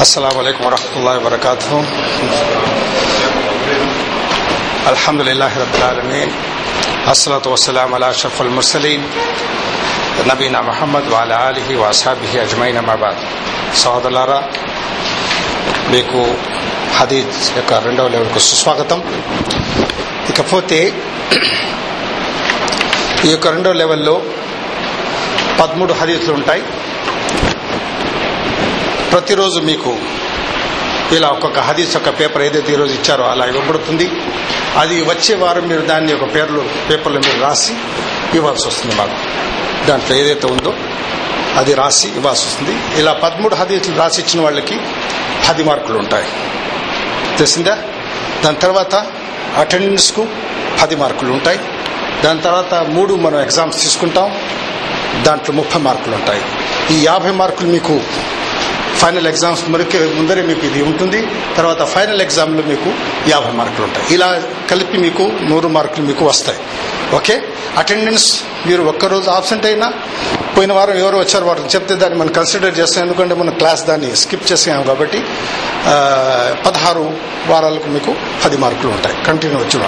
السلام عليكم ورحمة الله وبركاته الحمد لله رب العالمين الصلاة والسلام على أشرف المرسلين నబీనా మహమ్మద్ వాళ్ళ ఆలిహి వాసాబిహి అజ్మైన్ అమాబాద్ సోదరులారా మీకు హదీద్ యొక్క రెండవ లెవెల్కు సుస్వాగతం ఇకపోతే ఈ యొక్క రెండవ లెవెల్లో పదమూడు హదీత్లు ఉంటాయి ప్రతిరోజు మీకు ఇలా ఒక్కొక్క హదీస్ యొక్క పేపర్ ఏదైతే ఈరోజు ఇచ్చారో అలా ఇవ్వబడుతుంది. అది వచ్చే వారం మీరు దాన్ని ఒక పేర్లు పేపర్లో మీరు రాసి ఇవ్వాల్సి వస్తుంది మాకు. దాంట్లో ఏదైతే ఉందో అది రాసి ఇవ్వాల్సి వస్తుంది. ఇలా పదమూడు హదీసులు రాసి ఇచ్చిన వాళ్ళకి పది మార్కులు ఉంటాయి. తెలిసిందా? దాని తర్వాత అటెండెన్స్కు పది మార్కులు ఉంటాయి. దాని తర్వాత మూడు మనం ఎగ్జామ్స్ తీసుకుంటాం. దాంట్లో ముప్పై మార్కులు ఉంటాయి. ఈ యాభై మార్కులు మీకు ఫైనల్ ఎగ్జామ్స్ మరికి ముందరే మీకు ఇది ఉంటుంది. తర్వాత ఫైనల్ ఎగ్జామ్లో మీకు యాభై మార్కులు ఉంటాయి. ఇలా కలిపి మీకు నూరు మార్కులు మీకు వస్తాయి. ఓకే? అటెండెన్స్ మీరు ఒక్కరోజు ఆబ్సెంట్ అయినా పోయిన వారం ఎవరు వచ్చారు వాటిని చెప్తే దాన్ని మనం కన్సిడర్ చేస్తాం. ఎందుకంటే మనం క్లాస్ దాన్ని స్కిప్ చేసాము కాబట్టి పదహారు వారాలకు మీకు పది మార్కులు ఉంటాయి. కంటిన్యూ వచ్చి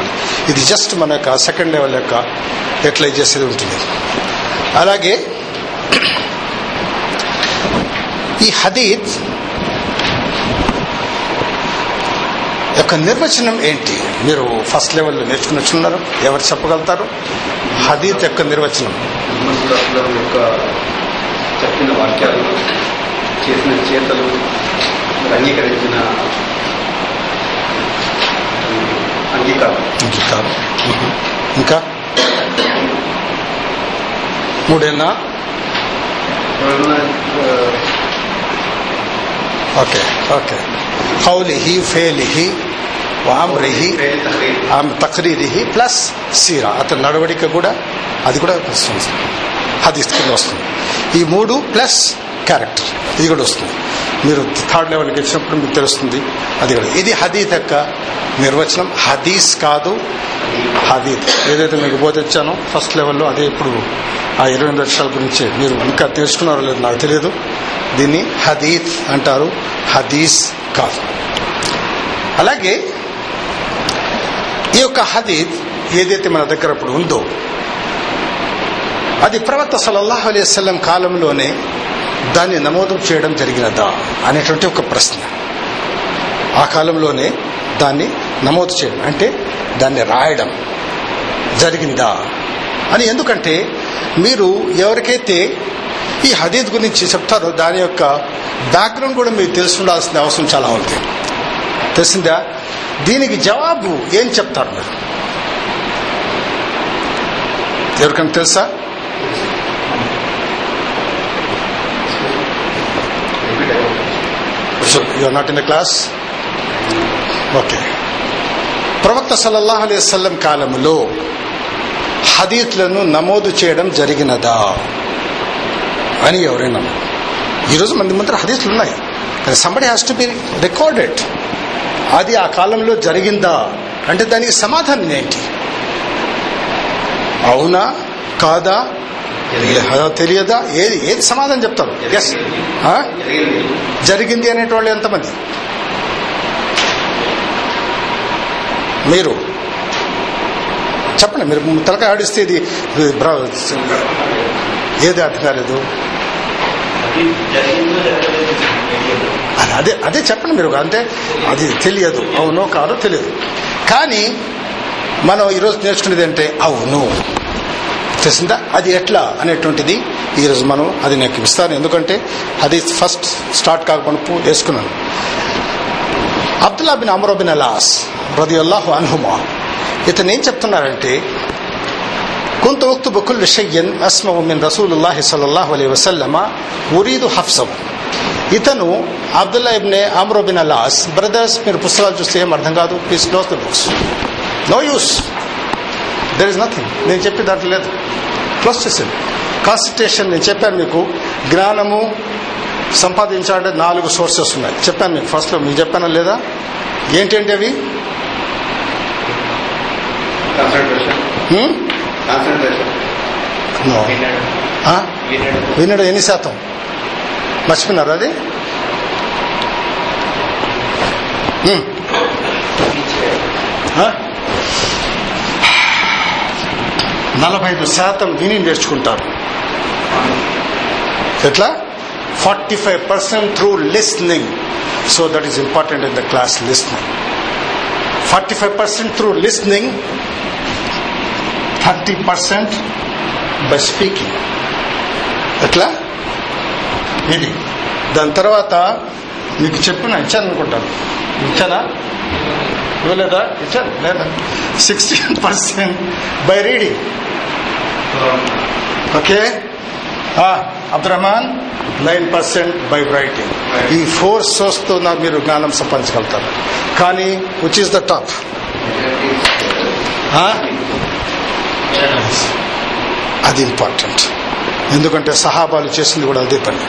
ఇది జస్ట్ మన యొక్క సెకండ్ లెవెల్ యొక్క ఎట్లై చేసేది ఉంటుంది. అలాగే ఈ హదీత్ యొక్క నిర్వచనం ఏంటి? మీరు ఫస్ట్ లెవెల్లో నేర్చుకుని వచ్చున్నారు ఎవరు చెప్పగలుగుతారు? హదీత్ యొక్క నిర్వచనం. చెప్పిన వాక్యాలు చేసిన చేతలు అంగీకరించిన అంగీకారం. అంగీకారం. ఇంకా? మూడేనా? Okay okay. కౌలిహి ఫేలిహి వామ్రిహి ఆమె తక్రీరిహి ప్లస్ సీరా. అతని నడవడిక కూడా అది కూడా వస్తుంది. హదీస్ కింద వస్తుంది. ఈ మూడు ప్లస్ క్యారెక్టర్ ఇది కూడా వస్తుంది. మీరు థర్డ్ లెవెల్కి వచ్చినప్పుడు మీకు తెలుస్తుంది అది కూడా. ఇది హదీత్ యొక్క నిర్వచనం. హదీస్ కాదు హదీత్. ఏదైతే మీకు బోధించానో ఫస్ట్ లెవెల్లో అదే ఇప్పుడు ఆ ఇరవై ఎనిమిది లక్షల గురించి. మీరు ఇంకా తెలుసుకున్నారో లేదు నాకు తెలియదు. దీన్ని హదీత్ అంటారు. హదీస్ కాదు. అలాగే ఈ యొక్క హదీత్ ఏదైతే మన దగ్గర ఇప్పుడు ఉందో అది ప్రవక్త సలల్లాహు అలైవల్లం కాలంలోనే దాన్ని నమోదు చేయడం జరిగినదా అనేటువంటి ఒక ప్రశ్న. ఆ కాలంలోనే దాన్ని నమోదు చేయడం అంటే దాన్ని రాయడం జరిగిందా అని. ఎందుకంటే మీరు ఎవరికైతే ఈ హదీద్ గురించి చెప్తారో దాని యొక్క బ్యాక్గ్రౌండ్ కూడా మీకు తెలుసుండాల్సిన అవసరం చాలా ఉంది. తెలిసిందా? దీనికి జవాబు ఏం చెప్తారు మీరు? ఎవరికైనా తెలుసా? You are not in the class okay ప్రవక్త సల్లల్లాహు అలైహి వసల్లం కాలంలో హదీత్లను నమోదు చేయడం జరిగినదా అని ఎవరైనా ఈరోజు మంది ముందర హదీత్లు ఉన్నాయి somebody has to be recorded అది ఆ కాలంలో జరిగిందా? అంటే దానికి సమాధానం ఏంటి? అవునా? కాదా? తెలియదా? ఏది? ఏది సమాధానం చెప్తారు? ఎస్ జరిగింది అనేటోళ్ళు ఎంతమంది? మీరు. చెప్పండి మీరు తలకాయ ఆడిస్తే ఇది ఏది అర్థం కాలేదు? అదే అదే చెప్పండి మీరు అంటే అది తెలియదు. అవునో కాదో తెలియదు. కానీ మనం ఈరోజు నేర్చుకునేది అంటే అవును. తెలిసిందా? అది ఎట్లా అనేటువంటిది ఈరోజు మనం అది నాకు ఇస్తాను. ఎందుకంటే అది ఫస్ట్ స్టార్ట్ కాకుండా వేసుకున్నాను. Abdullah bin Amr bin al As రది అల్లాహు అన్హుమా ఇతను ఏం చెప్తున్నారంటే كنت أكتب كل شيء أسمع من رسول الله صلى الله عليه وسلم أريد حفظه ఇతను Abdullah ibne Amro bin Alas brothers మీరు పుస్తకాలు చూస్తే ఏం అర్థం కాదు please close the books no use there is nothing నేను చెప్పి దాంట్లో లేదు క్లోజ్ చేసాను కాన్సన్ట్రేషన్ నేను చెప్పాను మీకు జ్ఞానము సంపాదించాలంటే నాలుగు సోర్సెస్ ఉన్నాయి చెప్పాను మీకు ఫస్ట్లో మీకు చెప్పానా లేదా ఏంటంటే అవి వినడం. ఎన్ని శాతం? మర్చిపోయినారు అది? నలభై ఐదు శాతం విని నేర్చుకుంటారు. ఎట్లా? Forty five percent through listening so that is important in the class listening forty five percent through listening thirty percent by speaking ఎట్లా? ఇది. దాని తర్వాత మీకు చెప్పిన ఇచ్చాను అనుకుంటాను. ఇచ్చానా ఇవ్వలేదా? ఇచ్చాను లేదా? Sixteen percent by reading okay? అబ్దురహమాన్ nine percent by writing ఈ ఫోర్ సోర్స్తో నా మీరు జ్ఞానం సంపాదించగలుగుతారు. కానీ విచ్ ఈస్ ద టాప్ అది ఇంపార్టెంట్ ఎందుకంటే సహాబాలు చేసింది కూడా అదే పని.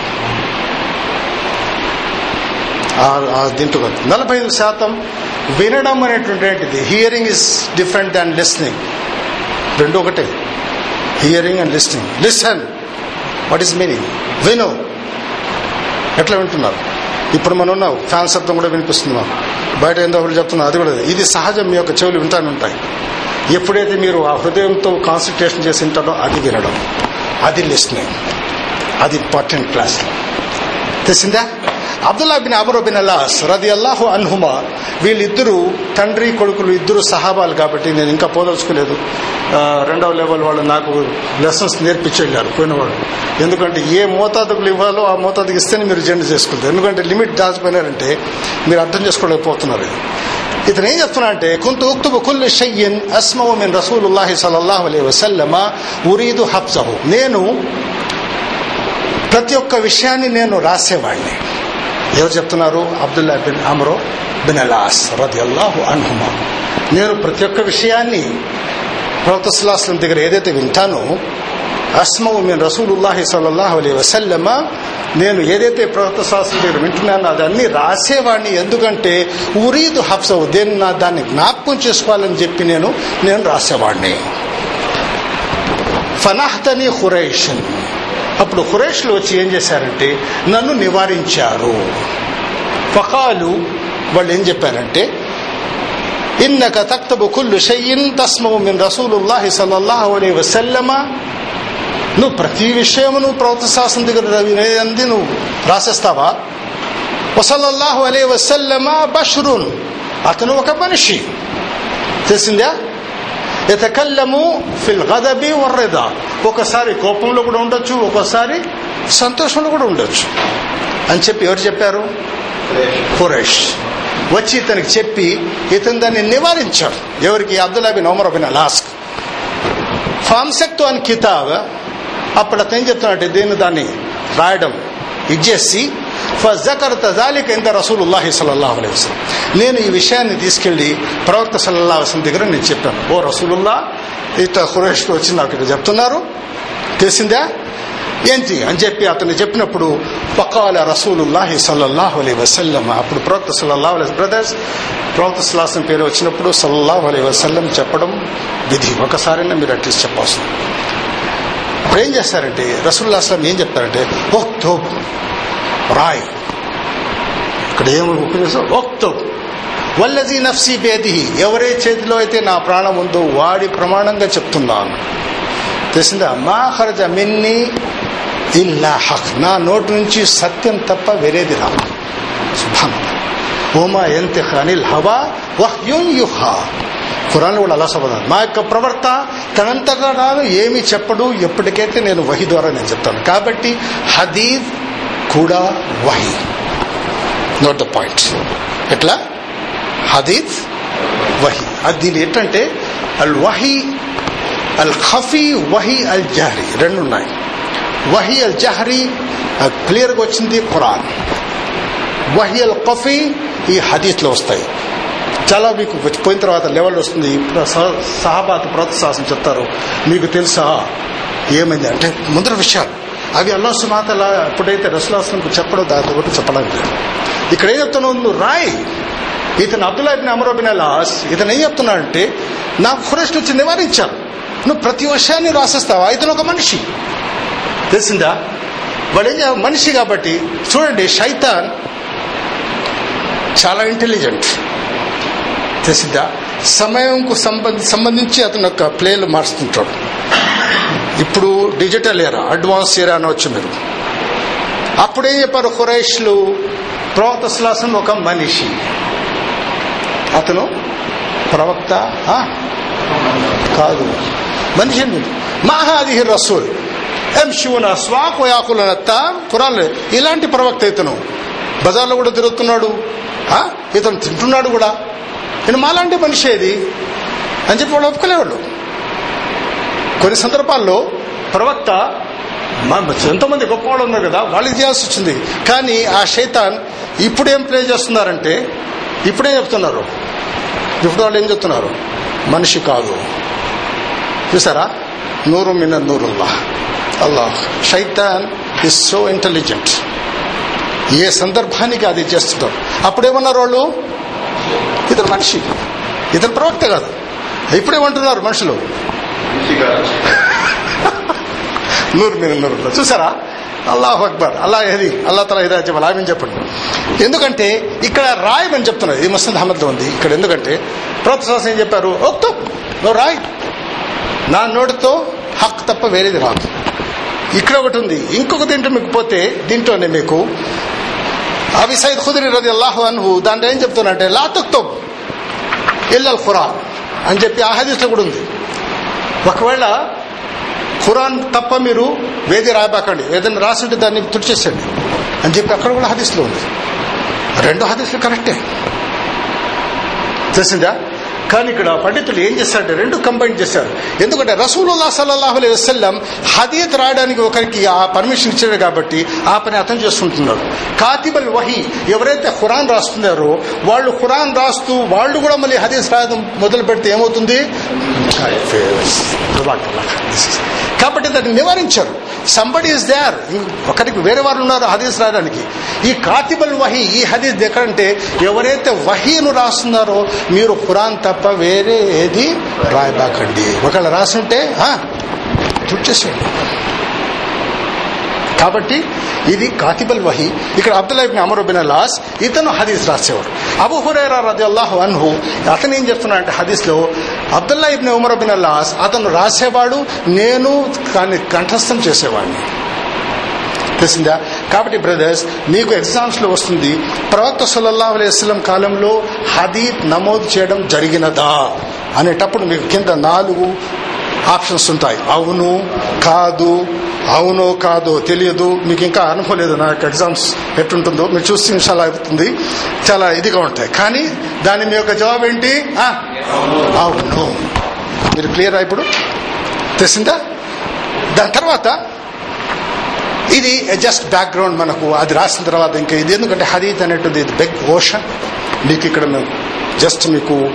దీంట్లో నలభై ఐదు శాతం వినడం అనేటువంటిది hearing is different than listening రెండు ఒకటే. Hearing and listening listen what is meaning విను. ఎట్లా వింటున్నారు? ఇప్పుడు మనం ఉన్నాం. ఫ్యాన్ శబ్దం కూడా వినిపిస్తుంది మనం బయట ఏందో ఒకటి చెప్తున్నా? అది కూడా ఇది సహజం. మీ యొక్క చెవులు వింటానే ఉంటాయి. ఎప్పుడైతే మీరు ఆ హృదయంతో కాన్సన్ట్రేషన్ చేసి ఉంటారో అది వినడం. అది లిస్నింగ్. అది ఇంపార్టెంట్ క్లాస్. తెలిసిందా? Abdullah bin Amr bin al As రది అల్లాహు అన్హుమా వీళ్ళిద్దరూ తండ్రి కొడుకులు ఇద్దరు సహాబాలు కాబట్టి నేను ఇంకా పోదలుచుకోలేదు. రెండవ లెవెల్ వాళ్ళు నాకు లెసన్స్ నేర్పించి వెళ్ళారు పోయినవాడు ఎందుకంటే ఏ మోతాదుకు ఇవ్వాలో ఆ మోతాదుకి ఇస్తేనే మీరు జెండ్ చేసుకుంటారు. ఎందుకంటే లిమిట్ దాచిపోయినారంటే మీరు అర్థం చేసుకోలేకపోతున్నారు ఇతను ఏం చెప్తున్నా అంటే కొంత ఉక్తుబు కుల్లు షయ్యన్ అస్మవు మిన్ రసూలుల్లాహి సలల్లాహు అలైహి వసల్లమ ఉరీదు హబ్జహు నేను ప్రతి ఒక్క విషయాన్ని నేను రాసేవాడిని. ఎవరు చెప్తున్నారు? Abdullah bin Amr bin al As రది అల్లాహు అన్హుమా. నేను ప్రతి ఒక్క విషయాన్ని ప్రవక్త దగ్గర ఏదైతే వింటానో అస్మవు మీన్ రసూలుల్లాహి సల్లల్లాహు అలీ వసల్లమ నేను ఏదైతే ప్రవక్త సుల్లాహం దగ్గర వింటున్నానో అదన్నీ రాసేవాడిని. ఎందుకంటే ఉరీదు హబ్సవు దేని నా దాన్ని జ్ఞాపకం చేసుకోవాలని చెప్పి నేను నేను రాసేవాడిని. ఫనాహ్తని ఖురైషన్ అప్పుడు ఖురైష్లు వచ్చి ఏం చేశారంటే నన్ను నివారించారు. ఫకాలు వాళ్ళు ఏం చెప్పారంటే ఇన్నక తక్తబు కుల్లు షయ్యిన్ తస్మవు మిన్ రసూలుల్లాహి సల్లల్లాహు అలైహి వసల్లమ. నువ్వు ప్రతి విషయమును ప్రవక్త శాసనం దగ్గర అంది నువ్వు రాసేస్తావా? వసల్లల్లాహు అలైహి వసల్లమ బష్రున్. అతను ఒక మనిషి. తెలిసిందా? ఎతకల్లము ఫిల్ గదబి వర్రెదా. ఒకసారి కోపంలో కూడా ఉండొచ్చు ఒకసారి సంతోషంలో కూడా ఉండొచ్చు. అని చెప్పి ఎవరు చెప్పారు? హురేష్ వచ్చి ఇతనికి చెప్పి ఇతను దాన్ని నివారించాడు. ఎవరికి? అబ్దుల్లాబిన్ ఒమర్ బిన్ అలాస్క్ ఫామ్సెక్తో అని కితాబ్ అప్పుడు అతను ఏం దీన్ని దాన్ని రాయడం ఇచ్చేసి ఫజకర్త జాలిక ఇంత రసూలుల్లాహి సల్లల్లాహు అలైహి వసల్లం. నేను ఈ విషయాన్ని తీసుకెళ్ళి ప్రవక్త సల్లల్లాహు వసలం దగ్గర నేను చెప్పాను. ఓ రసూలుల్లా ఇట్లా ఖురేష్ వచ్చి నాకు ఇక్కడ చెప్తున్నారు. తెలిసిందా? ఏంటి? అని చెప్పి అతను చెప్పినప్పుడు పకాల రసూలుల్లాహి సల్లల్లాహు అలై వసల్లం. అప్పుడు ప్రవక్త సల్లల్లాహు అలై బ్రదర్స్ ప్రవక్త సల్లాహం పేరు వచ్చినప్పుడు సల్లల్లాహు అలై వసల్లం చెప్పడం విధి. ఒకసారైనా మీరు అట్లీస్ట్ చెప్పాల్సింది ఇప్పుడు ఏం చేస్తారంటే రసూల్లా ఏం చెప్తారంటే ఓ తోపు రాయ్. ఇక్కడ ఏం ఉపయోగిస్తాం ఓక్తో వల్లజీ నఫ్సీ బేది ఎవరే చేతిలో అయితే నా ప్రాణం ఉందో వాడి ప్రమాణంగా చెప్తున్నాను. తెలిసిందా? మా ఖరజ మిన్ని ఇల్లా హక్. నా నోటి నుంచి సత్యం తప్ప వేరేది రా సుభాన్ ఓమా ఎంత అనిల్ హవా వహ్యున్ యుహా. ఖురాన్ కూడా అలా సమాధానం మా యొక్క ప్రవర్త తనంతగా నాను ఏమి చెప్పడు ఎప్పటికైతే నేను వహి ద్వారా నేను చెప్తాను. కాబట్టి హదీద్ కూడా వహి. నోట్ ద పాయింట్ ఎట్లా? హదీత్ వహి. అది దీని ఏంటంటే అల్ వహి అల్ ఖఫీ వహి అల్ జహరీ. రెండు ఉన్నాయి. వహి అల్ జహరీ క్లియర్గా వచ్చింది ఖురాన్ వహి అల్ ఖఫీ ఈ హదీస్లో వస్తాయి. చాలా మీకు పోయిన తర్వాత లెవెల్ వస్తుంది. సహాబాత సహాబాత్ ప్రోత్సాహం చెప్తారు. మీకు తెలుసా? ఏమైంది అంటే ముందర విషయాలు. అవి అల్లా సుమాతల ఎప్పుడైతే రసులాసనకు చెప్పడం దాంతో కూడా చెప్పడానికి లేదు. ఇక్కడ ఏం చెప్తున్నావు నువ్వు రాయ్. ఇతను అబ్దుల్లా ఇబ్ని అమరో బిన్ అలాస్ ఇతను ఏం చెప్తున్నాడంటే నాకు ఖురేష్ వచ్చి నివారించాను. నువ్వు ప్రతి విషయాన్ని రాసేస్తావా? ఇతను ఒక మనిషి. తెలిసిందా? వాడు ఏం మనిషి కాబట్టి చూడండి శైతాన్ చాలా ఇంటెలిజెంట్ తెలిసిందా? సమయంకు సంబంధించి అతను యొక్క ప్లేలు మార్చుతుంటాడు. ఇప్పుడు డిజిటల్ ఎరా అడ్వాన్స్ ఎరా అనవచ్చు మీరు అప్పుడేం చెప్పారు ఖురైష్లు? ప్రవక్త ఒక మనిషి. అతను ప్రవక్త ఆ? కాదు. మనిషి అండి. మాహాది రసూల్ ఎం శివున స్వాక్ యాకులనత్త కురాన్ ఇలాంటి ప్రవక్త ఇతను. బజార్లో కూడా తిరుగుతున్నాడు ఇతను తింటున్నాడు కూడా. నేను మాలాంటి మనిషి ఏది? అని చెప్పి వాళ్ళు ఒప్పుకోలేవాళ్ళు. కొన్ని సందర్భాల్లో ప్రవక్త మన- ఎంతోమంది గొప్పవాళ్ళు ఉన్నారు కదా వాళ్ళకి చేయాల్సి వచ్చింది. కానీ ఆ శైతాన్ ఇప్పుడేం ప్లే చేస్తున్నారంటే ఇప్పుడేం చెప్తున్నారు. ఇప్పుడు వాళ్ళు ఏం చెప్తున్నారు? మనిషి కాదు. చూసారా? నూరు మిన నూరుల్లా. అల్లాహ్ షైతాన్ ఇస్ సో ఇంటెలిజెంట్ ఏ సందర్భానికి అది చేస్తుంటారు అప్పుడేమన్నారు వాళ్ళు? ఇతను మనిషి. ఇతను ప్రవక్త కాదు. ఇప్పుడేమంటున్నారు మనుషులు? నూరు మీద నూరు చూసారా? అల్లాహ్ అక్బర్. అల్లా ఏది అల్లా తల ఇదే చెప్పాలి. ఆమె చెప్పండి. ఎందుకంటే ఇక్కడ రాయమని చెప్తున్నారు. ఇది ముస్లిం అహ్మద్లో ఉంది. ఇక్కడ ఎందుకంటే ప్రొఫెసర్స్ ఏం చెప్పారు? ఒక్తో నువ్వు రాయ్. నా నోటితో హక్ తప్ప వేరేది రాదు. ఇక్కడ ఒకటి ఉంది. ఇంకొక దీంట్లో మీకు పోతే దీంట్లోనే మీకు. అవి సైద్ ఖుదిరి రది అల్లాహు అన్హు దాంట్లో ఏం చెప్తున్నారంటే లా తక్తో ఇల్లల్ ఖురాన్ అని చెప్పి ఆ హదీస్లో కూడా ఉంది. ఒకవేళ ఖురాన్ తప్ప మీరు వేది రాయబాకండి ఏదైనా రాసింటే దాన్ని తుడిచేసండి అని చెప్పి అక్కడ కూడా హదీస్లో ఉంది. రెండు హదీస్లు కరెక్టే. తెలిసిందా? కానీ ఇక్కడ పండితులు ఏం చేశారంటే రెండు కంబైన్ చేశారు ఎందుకంటే రసూలుల్లా సల్లాహు అలైహి వసల్లం హదీత్ రాయడానికి ఒకరికి ఆ పర్మిషన్ ఇచ్చాడు కాబట్టి ఆ పని అతను చేసుకుంటున్నారు కాతిబల్ వహి ఎవరైతే ఖురాన్ రాస్తున్నారో వాళ్ళు ఖురాన్ రాస్తూ వాళ్ళు కూడా మళ్ళీ హదీస్ రాయడం మొదలు పెడితే ఏమవుతుంది? కాబట్టి దాన్ని నివారించారు. సంబడి ఇస్ దేర్ ఒకరికి వేరే వారు ఉన్నారు హదీస్ రాయడానికి. ఈ కాతిబల్ వహీ ఈ హదీస్ ఎక్కడంటే ఎవరైతే వహీను రాస్తున్నారో మీరు ఖురాన్ తప్ప వేరే ఏది రాయబాకండి. ఒకవేళ రాసుంటే తుడిచేసేయండి కాబట్టి ఇది కాతిబల్ వహి. ఇక్కడ అబ్దుల్లా ఇబ్న్ అమర్ లాస్ ఇతను హదీస్ రాసేవాడు. అబు హురైరా రది అల్లాహు అన్హు అతను ఏం చెప్తున్నాడంటే హదీస్లో Abdullah ibn Umar bin al As అతను రాసేవాడు నేను దాన్ని కంఠస్థం చేసేవాడిని. తెలిసిందా? కాబట్టి బ్రదర్స్ మీకు ఎగ్జామ్స్లో వస్తుంది ప్రవక్త సల్లల్లాహు అలైస్లం కాలంలో హదీత్ నమోదు చేయడం జరిగినదా? అనేటప్పుడు మీకు కింద నాలుగు ఆప్షన్స్ ఉంటాయి. అవును కాదు అవునో కాదో తెలియదు. మీకు ఇంకా అనుభవం లేదు నా యొక్క ఎగ్జామ్స్ ఎట్టుంటుందో. మీరు చూస్తే నిమిషాలు అవుతుంది. చాలా ఇదిగా ఉంటాయి. కానీ దాని మీ యొక్క జవాబు ఏంటి? అవును. మీరు క్లియర్ ఇప్పుడు? తెలిసిందా? దాని తర్వాత ఇది జస్ట్ బ్యాక్గ్రౌండ్ మనకు. అది రాసిన తర్వాత ఇంకా ఇది. ఎందుకంటే హరీత్ అనేటువంటిది ఇది బిగ్ ఓషన్ మీకు ఇక్కడ మేము జస్ట్ మీకు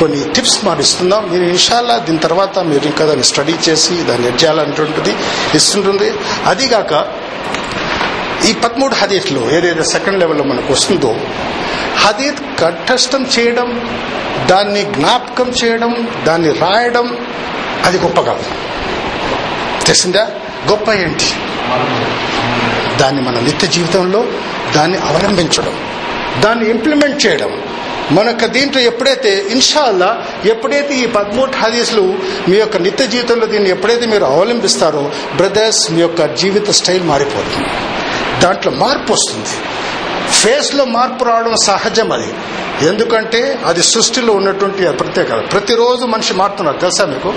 కొన్ని టిప్స్ మనం ఇస్తున్నాం మీరు ఇన్షాల్లా దీని తర్వాత మీరు ఇంకా దాన్ని స్టడీ చేసి దాన్ని ఎడ్ ఇస్తుంటుంది. అదిగాక ఈ పదమూడు హదీత్లు ఏదైతే సెకండ్ లెవెల్లో మనకు వస్తుందో హదీత్ కంఠస్థం చేయడం దాన్ని జ్ఞాపకం చేయడం దాన్ని రాయడం అది గొప్ప కాదు. తెలిసిందా? గొప్ప ఏంటి? దాన్ని మన నిత్య జీవితంలో దాన్ని అవలంబించడం దాన్ని ఇంప్లిమెంట్ చేయడం. మనకు దీంట్లో ఎప్పుడైతే ఇన్షాల్లా ఎప్పుడైతే ఈ పదమూడు హదీసులు మీ యొక్క నిత్య జీవితంలో దీన్ని ఎప్పుడైతే మీరు అవలంబిస్తారో బ్రదర్స్ మీ యొక్క జీవిత స్టైల్ మారిపోతుంది. దాంట్లో మార్పు వస్తుంది. ఫేస్లో మార్పు రావడం సహజం అది. ఎందుకంటే అది సృష్టిలో ఉన్నటువంటి ప్రత్యేకత. ప్రతిరోజు మనిషి మారుతున్నారు తెలుసా మీకు?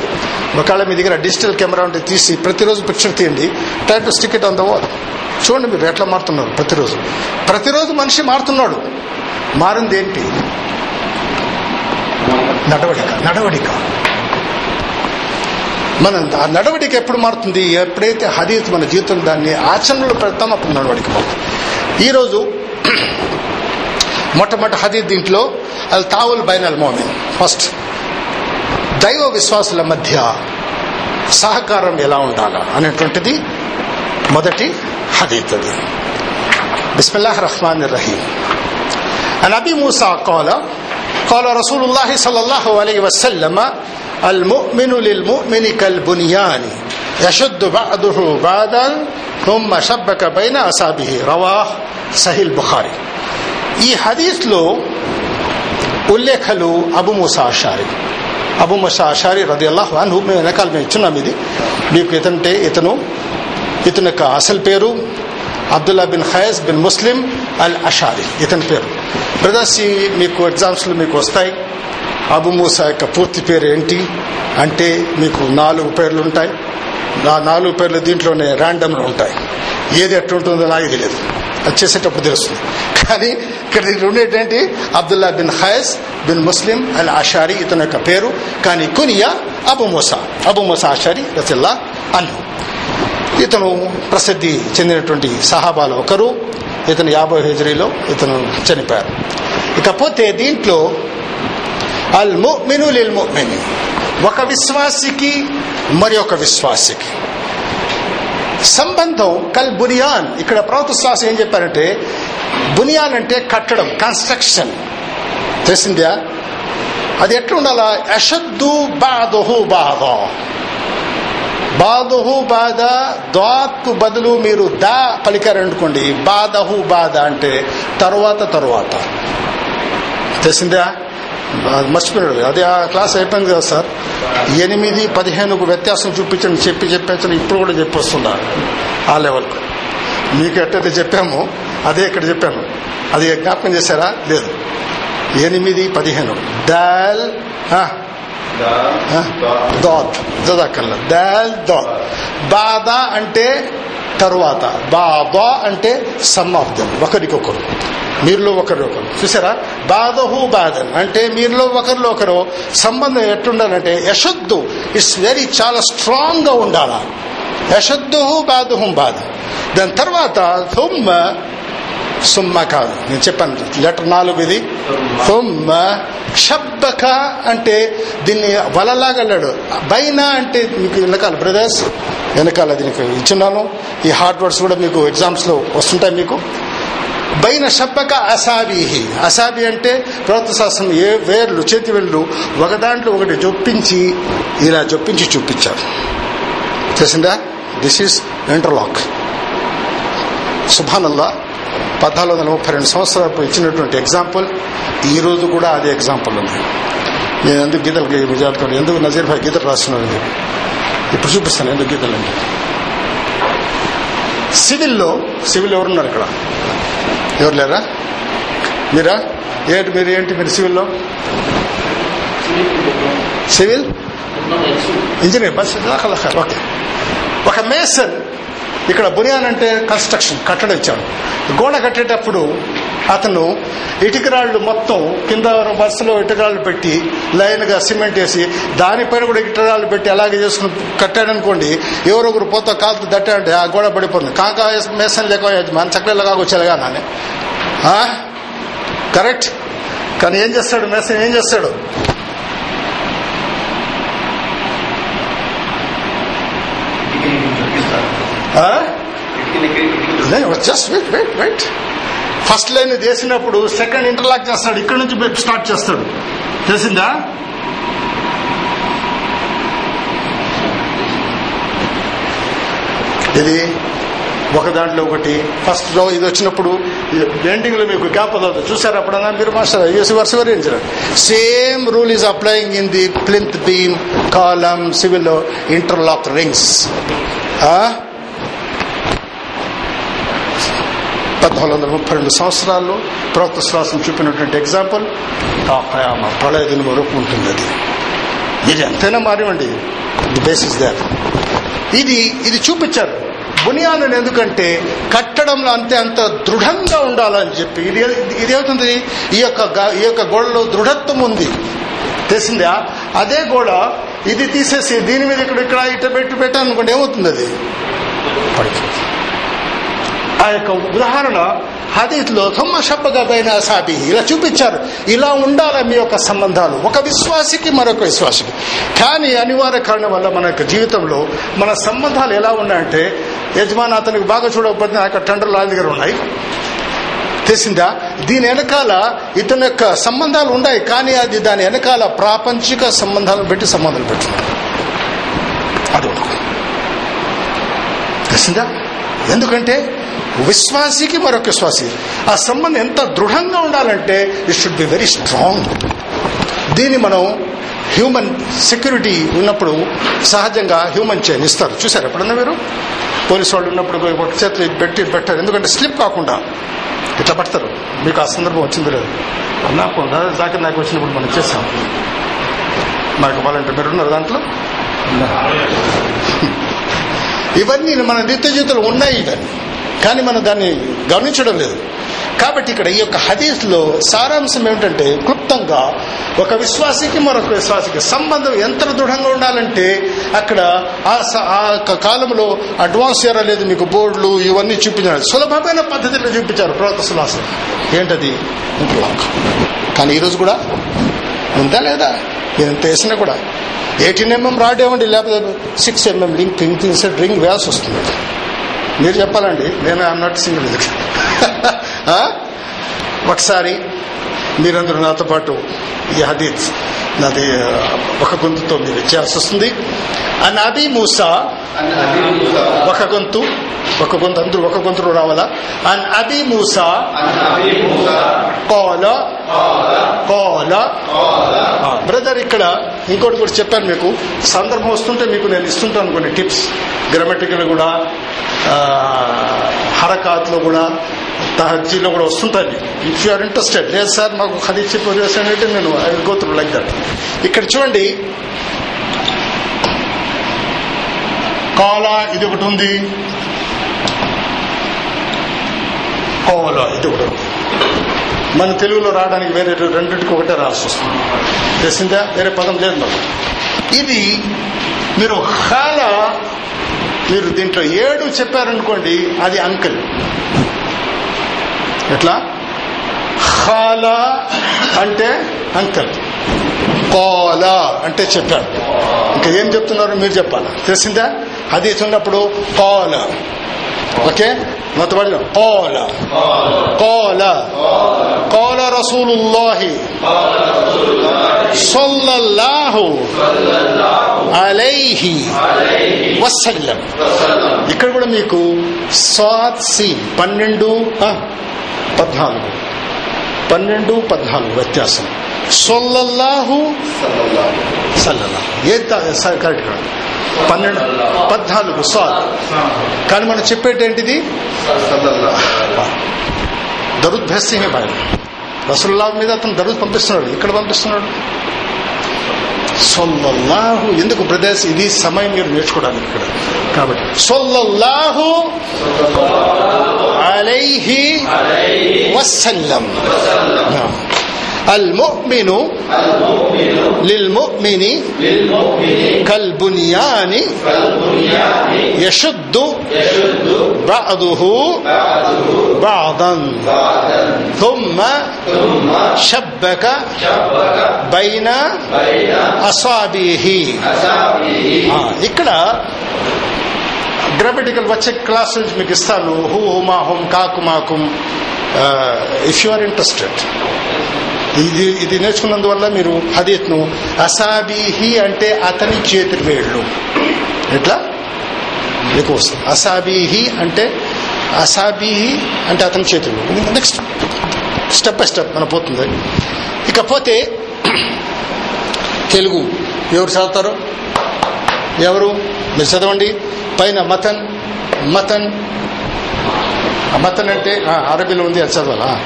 ఒకవేళ మీ దగ్గర డిజిటల్ కెమెరా ఉంటే తీసి ప్రతిరోజు పిక్చర్ తీయండి. Try to stick it on the wall. చూడండి మీరు ఎట్లా మారుతున్నారు ప్రతిరోజు. ప్రతిరోజు మనిషి మారుతున్నాడు. మారింది ఏంటి నడవడిక నడవడిక. మనం ఆ నడవడిక ఎప్పుడు మారుతుంది? ఎప్పుడైతే హదీత్ మన జీవితం దాన్ని ఆచరణలో పెడతాం అప్పుడు నడవడిక మారుతుంది. ఈరోజు మొట్టమొదటి హదీత్ దీంట్లో అల్ తావుల్ బైనల్ అల్ మోమిన్. ఫస్ట్ దైవ విశ్వాసుల మధ్య సహకారం ఎలా ఉండాలా అనేటువంటిది మొదటి హదీత్ అది. బిస్మిల్లాహ్ రహమాన్ రహీం عن ابي موسى قال قال رسول الله صلى الله عليه وسلم المؤمن للمؤمن كالبنيان يشد بعضه بعضا ثم شبك بين اصابعه رواه صحيح البخاري ఈ హదీస్లో ఉల్లేఖలు Abu Musa Ashari Abu Musa Ashari రది Allah అను మేము వెనకాల మేము ఇచ్చున్నాం ఇది మీకు ఇతంటే ఇతను ఇతని యొక్క అసలు పేరు Abdullah bin Qays bin Muslim al Ashari ఇతని పేరు బ్రదర్స్ మీకు ఎగ్జామ్స్లో మీకు వస్తాయి. అబు మూసా యొక్క పూర్తి పేరు ఏంటి? అంటే మీకు నాలుగు పేర్లు ఉంటాయి. ఆ నాలుగు పేర్లు దీంట్లోనే ర్యాండమ్లో ఉంటాయి. ఏది ఎట్లుంటుందో నాకు తెలియదు. అది చేసేటప్పుడు తెలుస్తుంది. కానీ ఇక్కడ రెండు ఏంటంటే అబ్దుల్లా బిన్ హయస్ బిన్ ముస్లిం అల్ ఆషారి ఇతని యొక్క పేరు. కానీ కునియా Abu Musa. Abu Musa Ashari రసిల్లా అన్ను ఇతను ప్రసిద్ధి చెందినటువంటి సహాబాలు ఒకరు. ఇతను యాభై హెజరీలో ఇతను చనిపోయారు. ఇకపోతే దీంట్లో అల్ ముమిను లిల్ ముమిని ఒక విశ్వాసికి మరి ఒక విశ్వాసికి. సంబంధం కల్ బునియాన్. ఇక్కడ ప్రవత శ్వాస ఏం చెప్పారంటే బునియాన్ అంటే కట్టడం కన్స్ట్రక్షన్ తెలిసిందా అది ఎట్లుండాలా అషద్దు బాదహు బాధ బాదహు బాధ దాత్కు బదులు మీరు దా పలికారనుకోండి బాధహు బాధ అంటే తరువాత తరువాత. తెలిసిందా? మర్చిపోయాడు అదే ఆ క్లాస్ అయిపోయింది కదా సార్. ఎనిమిది పదిహేనుకు వ్యత్యాసం చూపించండి చెప్పి చెప్పేసి ఇప్పుడు కూడా చెప్పొస్తున్నా ఆ లెవెల్కు. మీకు ఎట్టయితే చెప్పామో అదే ఇక్కడ చెప్పాను. అది జ్ఞాపకం చేశారా? లేదు. ఎనిమిది పదిహేను. దాల్ ఆ, ఆ, జదాకల్లా దాల్ దాత్ బాదా అంటే తరువాత. బాధ అంటే సమ్ ఆఫ్ దెమ్. ఒకరికొకరు. మీరులో ఒకరు ఒకరు చూసారా బాధహు బాధన్ అంటే మీరులో ఒకరిలో ఒకరు సంబంధం ఎట్లుండాలంటే యశద్దు ఇట్స్ వెరీ చాలా స్ట్రాంగ్గా ఉండాలా. యశద్దుహు బాధహు బాధ దాని తర్వాత థుమ్మ సుమ్మ కాదు. నేను చెప్పాను. లెటర్ నాలుగు ఇది థుమ్మ అంటే దీన్ని వలలాగా వెళ్ళాడు బైనా అంటే మీకు వెనకాల బ్రదర్స్ వెనకాల దీనికి ఇచ్చున్నాను. ఈ హార్డ్ వర్డ్స్ కూడా మీకు ఎగ్జామ్స్లో వస్తుంటాయి మీకు. బైన షబ్బక అసాబీహి. అసాబి అంటే ప్రవక్త శాస్త్రం ఏ వేర్లు చేతి వేళ్ళు ఒక దాంట్లో ఒకటి జొప్పించి ఇలా జొప్పించి చూపించారు. తెలిసిందా? దిస్ ఈస్ ఇంటర్లాక్ సుభానల్లా పద్నాలుగు వందల ముప్పై రెండు సంవత్సరాలు ఇచ్చినటువంటి ఎగ్జాంపుల్ ఈ రోజు కూడా అదే ఎగ్జాంపుల్ ఉంది. నేను ఎందుకు గీతలకి విజయాలు ఎందుకు నజీర్ భాయ్ గీతలు రాస్తున్నాను చెప్పి. ఇప్పుడు చూపిస్తాను ఎందుకు గీతలు అంటే. సివిల్లో సివిల్ ఎవరున్నారు ఇక్కడ? ఎవరు లేరా? మీరా? ఏంటి మీరు ఏంటి మీరు సివిల్లో? సివిల్? ఇంజనీర్ బస్ ఓకే. ఒక మేసన్ ఇక్కడ బునియాన్ అంటే కన్స్ట్రక్షన్ కట్టడం ఇచ్చాడు గోడ కట్టేటప్పుడు అతను ఇటుకరాళ్ళు మొత్తం కింద వరుసలో ఇటుకరాళ్ళు పెట్టి లైన్గా సిమెంట్ వేసి దానిపైన కూడా ఇటుకరాళ్ళు పెట్టి అలాగే చేసుకుని కట్టాడనుకోండి ఎవరొకరు పోతా కాలుతో దట్టాడంటే ఆ గోడ పడిపోతుంది. కాకా మేసన్ లేక మన చక్కగా కాకొచ్చేలాగా నానే కరెక్ట్. కానీ ఏం చేస్తాడు మేసన్ ఏం చేస్తాడు? Just wait wait wait first line చేసినప్పుడు సెకండ్ ఇంటర్లాక్ చేస్తాడు. ఇక్కడ నుంచి స్టార్ట్ చేస్తాడు. తెలిసిందా? ఇది ఒక దాంట్లో ఒకటి. ఫస్ట్లో ఇది వచ్చినప్పుడు పెయింటింగ్లో మీకు గ్యాప్ వదలదు. చూసారు అప్పుడన్నా మీరు మాస్టర్ యూసి వర్స్ వివరించారు? Same rule is applying in the plinth beam column civil interlock rings పద్నాలుగు వందల ముప్పై రెండు సంవత్సరాల్లో ప్రవక్త శ్వాసం చూపినటువంటి ఎగ్జాంపుల్ ప్రళయ దినం వరకు ఉంటుంది అది. ఇది ఎంతైనా మారివండి. ది బేసిస్ దాట్ ఇది ఇది చూపించారు. బునియాను ఎందుకంటే కట్టడంలో అంతే అంత దృఢంగా ఉండాలని చెప్పి. ఇది ఇదేమవుతుంది ఈ యొక్క ఈ యొక్క గోడలో దృఢత్వం ఉంది. తెలిసిందా? అదే గోడ ఇది తీసేసి దీని మీద ఇక్కడ ఇక్కడ ఇట పెట్టి పెట్టాను అనుకోండి ఏమవుతుంది అది? పడిపోతుంది. ఆ యొక్క ఉదాహరణ హదీత్లో తొమ్మ షబ్బగా సాబి ఇలా చూపించారు. ఇలా ఉండాలి మీ యొక్క సంబంధాలు? ఒక విశ్వాసికి మరొక విశ్వాసికి. కానీ అనివార్య కారణం వల్ల మన యొక్క జీవితంలో మన సంబంధాలు ఎలా ఉన్నాయంటే యజమాని అతనికి బాగా చూడకపోతే ఆ యొక్క టెండర్లు ఆయన దగ్గర ఉన్నాయి. తెలిసిందా? దీని వెనకాల ఇతని యొక్క సంబంధాలు ఉన్నాయి కానీ అది దాని వెనకాల ప్రాపంచిక సంబంధాలను పెట్టి సంబంధాలు పెట్టుకుంటారు అది తెలిసిందా? ఎందుకంటే విశ్వాసికి మరొక విశ్వాసి. ఆ సంబంధం ఎంత దృఢంగా ఉండాలంటే it should be very strong దీన్ని మనం హ్యూమన్ సెక్యూరిటీ ఉన్నప్పుడు సహజంగా హ్యూమన్ చైన్ ఇస్తారు. చూసారు ఎప్పుడన్నా మీరు? పోలీసు వాళ్ళు ఉన్నప్పుడు ఒక చేతులు పెట్టి పెట్టారు. ఎందుకంటే స్లిప్ కాకుండా ఇట్లా పడతారు. మీకు ఆ సందర్భం వచ్చింది లేదు. నాకు దాకా నాకు వచ్చినప్పుడు మనం చేసాం నాకు వాలంటీర్ మీరు ఉన్నారు దాంట్లో? ఇవన్నీ మన నిత్య జీవితంలో ఉన్నాయి ఇవన్నీ. కానీ మనం దాన్ని గమనించడం లేదు. కాబట్టి ఇక్కడ ఈ యొక్క హదీస్లో సారాంశం ఏమిటంటే క్లుప్తంగా ఒక విశ్వాసికి మరొక విశ్వాసికి సంబంధం ఎంత దృఢంగా ఉండాలంటే అక్కడ ఆ స- ఆ యొక్క కాలంలో అడ్వాన్స్ ఎరా లేదు మీకు బోర్డులు ఇవన్నీ చూపించారు. సులభమైన పద్ధతిలో చూపించారు ప్రవక్త సులాసం ఏంటది? ఇంటర్లాక్ కానీ ఈరోజు కూడా ఉందా లేదా? ఎంత వేసినా కూడా. ఎయిటీన్ ఎంఎం రాడ్ ఏమండి? లేకపోతే six mm link pink inset ring వేయాల్సి వస్తుంది. మీరు చెప్పాలండి. నేను ఐఎమ్ నాట్ సింగిల్ ఒకసారి మీరందరూ నాతో పాటు ఈ హదీత్ నాది ఒక గొంతుతో మీరు చేయాల్సి వస్తుంది. అన్ అబీ మూసా ఒక గొంతు ఒక గొంతు అందరూ ఒక గొంతులో రావాలా? అన్ అబీ మూసా కోల కోల బ్రదర్ ఇక్కడ ఇంకోటి కూడా చెప్పాను మీకు. సందర్భం వస్తుంటే మీకు నేను ఇస్తుంటాను కొన్ని టిప్స్. గ్రామటికల్ కూడా హరకాత్లో కూడా తహజీలో కూడా వస్తుంటుంది ఇఫ్ యు ఆర్ ఇంట్రెస్టెడ్ లేదు సార్ మాకు హదీస్ చెప్పి అంటే నేను I go through like that ఇక్కడ చూడండి కాలా ఇది ఒకటి ఉంది కోల ఇది ఒకటి ఉంది మన తెలుగులో రావడానికి వేరే రెండింటికి ఒకటే రాసి వస్తుంది. తెలిసిందా? వేరే పదం లేదు ఇది మీరు హాల మీరు దీంట్లో ఏడు చెప్పారనుకోండి అది అంకల్ ఎట్లా? ఖాలా అంటే అంకల్. కోలా అంటే చెప్పాడు. ఇంకా ఏం చెప్తున్నారు మీరు చెప్పాలి? తెలిసిందా? అది ఉన్నప్పుడు కోల. ఓకే? మొత్తం కోల. కోల. కోల రసూలుల్లాహి సల్లల్లాహు అలైహి వసల్లం. ఇక్కడ కూడా మీకు సాత్ సి పన్నెండు పద్నాలుగు. పన్నెండు పద్నాలుగు వ్యత్యాసం. సొల్లల్లాహు సల్లల్లాహు. సల్లల్లాహు ఏ కరెక్ట్ కాదు పన్నెండు పద్నాలుగు స్వాత్ కానీ మనం చెప్పేటి ఏంటిది? సల్లల్లాహు. దరుద్ భేస్తమే బాయ్ రసూల్లా మీద అతను దరుద్ పంపిస్తున్నాడు. ఇక్కడ పంపిస్తున్నాడు? సొల్లల్లాహు. ఎందుకు బ్రదర్స్? ఇది సమయం మీరు నేర్చుకోవడానికి ఇక్కడ. కాబట్టి సొల్లల్లాహు అలైహి వసల్లం المؤمن للمؤمن كالبنيان يشد بعضه بعضا ثم شبك بين అసాబీహి ఇక్కడ గ్రామటికల్ వచ్చే క్లాస్ నుంచి మీకు ఇస్తాను. హూ హుమా హుం కాకు మాకుం ఇఫ్ యు ఆర్ ఇంట్రెస్టెడ్ ఇది ఇది నేర్చుకున్నందువల్ల మీరు హదీత్ను అసాబీహి అంటే అతని చేతి వేళ్ళు. ఎట్లా? మీకు వస్తుంది. అసాబీహి అంటే అసాబీహి అంటే అతని చేతులు నెక్స్ట్ స్టెప్ బై స్టెప్ మన పోతుంది. ఇకపోతే తెలుగు. ఎవరు చదువుతారు? ఎవరు? మీరు చదవండి. పైన మతన్ మతన్ మతన్ అంటే ఆ, అరబీలో ఉంది అది చదవాలా?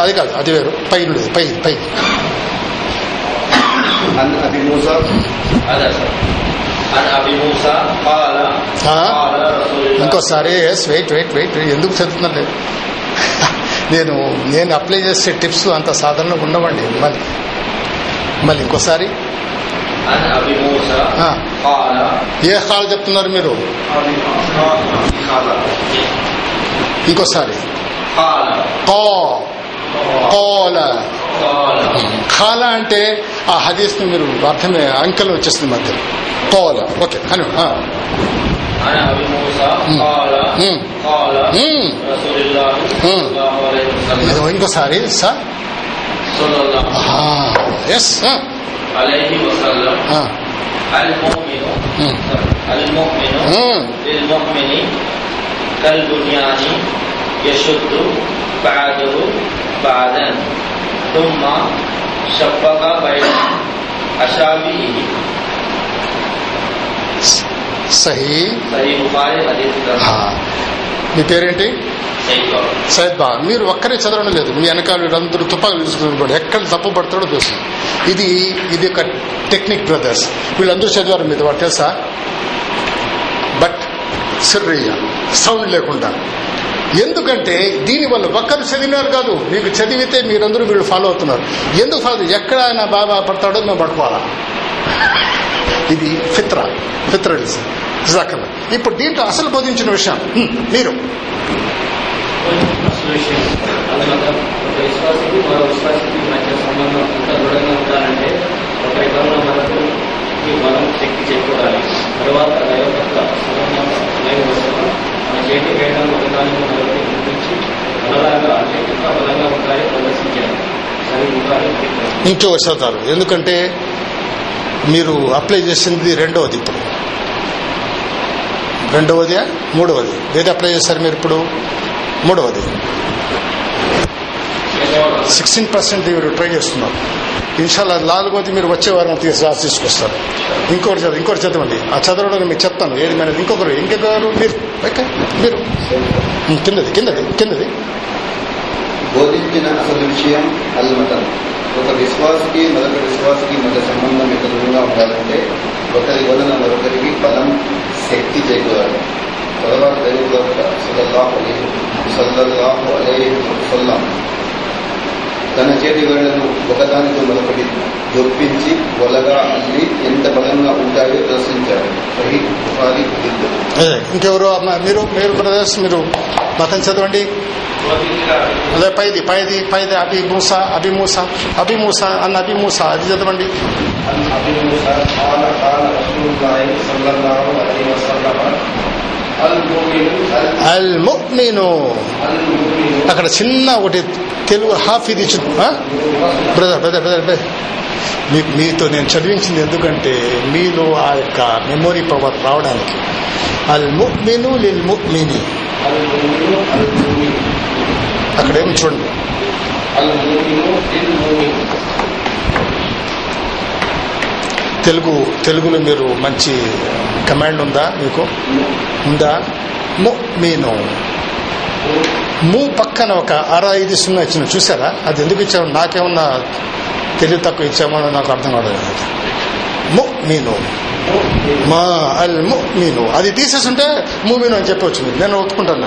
అది కాదు అది వేరు. పైన పై పై. ఇంకోసారి ఎస్ వెయిట్ వెయిట్ వెయిట్ ఎందుకు చదువుతున్నాను నేను నేను అప్లై చేసే టిప్స్ అంత సాధారణంగా ఉండవండి. మళ్ళీ మళ్ళీ ఇంకోసారి. కాల ఏ హాల్ చెప్తున్నారు మీరు? ఇంకోసారి. కాల. కోల కాల ఖాల అంటే ఆ హదీస్ మీరు అర్థమే అంకెలు వచ్చేస్తుంది మధ్య కోల. ఓకే అని. కాల. కాల ఇంకోసారి సార్. ఎస్ علیہ وسلم. المؤمن. المؤمن. للمؤمن يشد بعده بعدا. ثم شفق بين أشابه సహీ. ఆ. మీ పేరేంటి? సైద్ బా మీరు ఒక్కరే చదవడం లేదు. మీ వెనకాల వీళ్ళందరూ తుపాకులు తీసుకుని ఎక్కడ తప్పు పడతాడో తెలుసు. ఇది ఇది ఒక టెక్నిక్ బ్రదర్స్. వీళ్ళందరూ చదివారు మీద వాడు తెలుసా? బట్ సిర్రయ్య సౌండ్ లేకుండా. ఎందుకంటే దీనివల్ల ఒక్కరు చదివినారు కాదు. మీకు చదివితే మీరందరూ వీళ్ళు ఫాలో అవుతున్నారు. ఎందుకు ఫాలో? ఎక్కడ ఆయన బాగా పడతాడో మేము పట్టుకోవాలా? ఇది ఫిత్ర ఫిత్రలిజం. జకల్లా ఇప్పుడు దీంట్లో అసలు బోధించిన విషయం మీరు. అసలు విషయం గుర్తించి ఉంటాయి ఇంకో ఎందుకంటే మీరు అప్లై చేసింది రెండవది. ఇప్పుడు రెండవది మూడవది. ఏది అప్లై చేశారు మీరు ఇప్పుడు? మూడవది. సిక్స్టీన్ పర్సెంట్ మీరు ట్రై చేస్తున్నారు. ఇన్షాల్లా నాలుగోది మీరు వచ్చే వారం తీసి రాసి తీసుకొస్తారు. ఇంకోటి చదువు ఇంకోటి చదవండి. ఆ చదవడం మీకు చెప్తాను. ఏది మన ఇంకొకరు ఇంకొకరు మీరు ఓకే మీరు. కిందది కిందది కిందది. బోధించిన అసలు విషయం అల్మతం. ఒక విశ్వాసకి మరొక విశ్వాసకి మధ్య సంబంధం ఎంత దూరంగా ఉండాలంటే ఒకరి వలన మరొకరికి బలం శక్తి చేకూరాలి. తర్వాత దైవభక్త సల్లల్లాహు అలైహి సల్లల్లాహు అలే వసల్లం తన చేతి వేళ్ళను ఒకదానితో మరొకటి జొప్పించి వలగా అల్లి ఎంత బలంగా ఉంటాయో అదే ఇంకెవరు? మీరు మీరు బ్రదర్స్ మీరు మతం చదవండి. అదే పైది పైది పైది అభి మూస అభి మూస అభి మూస అన్న అభి మూస అది చదవండి. عن అల్ ముక్మిను అక్కడ చిన్న ఒకటి తెలుగు హాఫ్ ఇది బ్రదర్ బ్రదర్ బ్రదర్ మీకు మీతో నేను చదివించింది ఎందుకంటే మీలో ఆ యొక్క మెమొరీ పవర్ రావడానికి. అల్ ముక్మిను లిల్ ముక్మిని అక్కడేమి చూడండి. తెలుగు తెలుగులో మీరు మంచి కమాండ్ ఉందా మీకు? ఉందా? ము మీను. ము పక్కన ఒక అర ఐదు సున్నా ఇచ్చిన చూసారా? అది ఎందుకు ఇచ్చాము నాకేమన్నా తెలివి తక్కువ ఇచ్చామో నాకు అర్థం కావడం ము మీను మా అల్ ము మీను అది తీసేస్తుంటే మూమీను అని చెప్పవచ్చు మీరు నేను ఒప్పుకుంటాను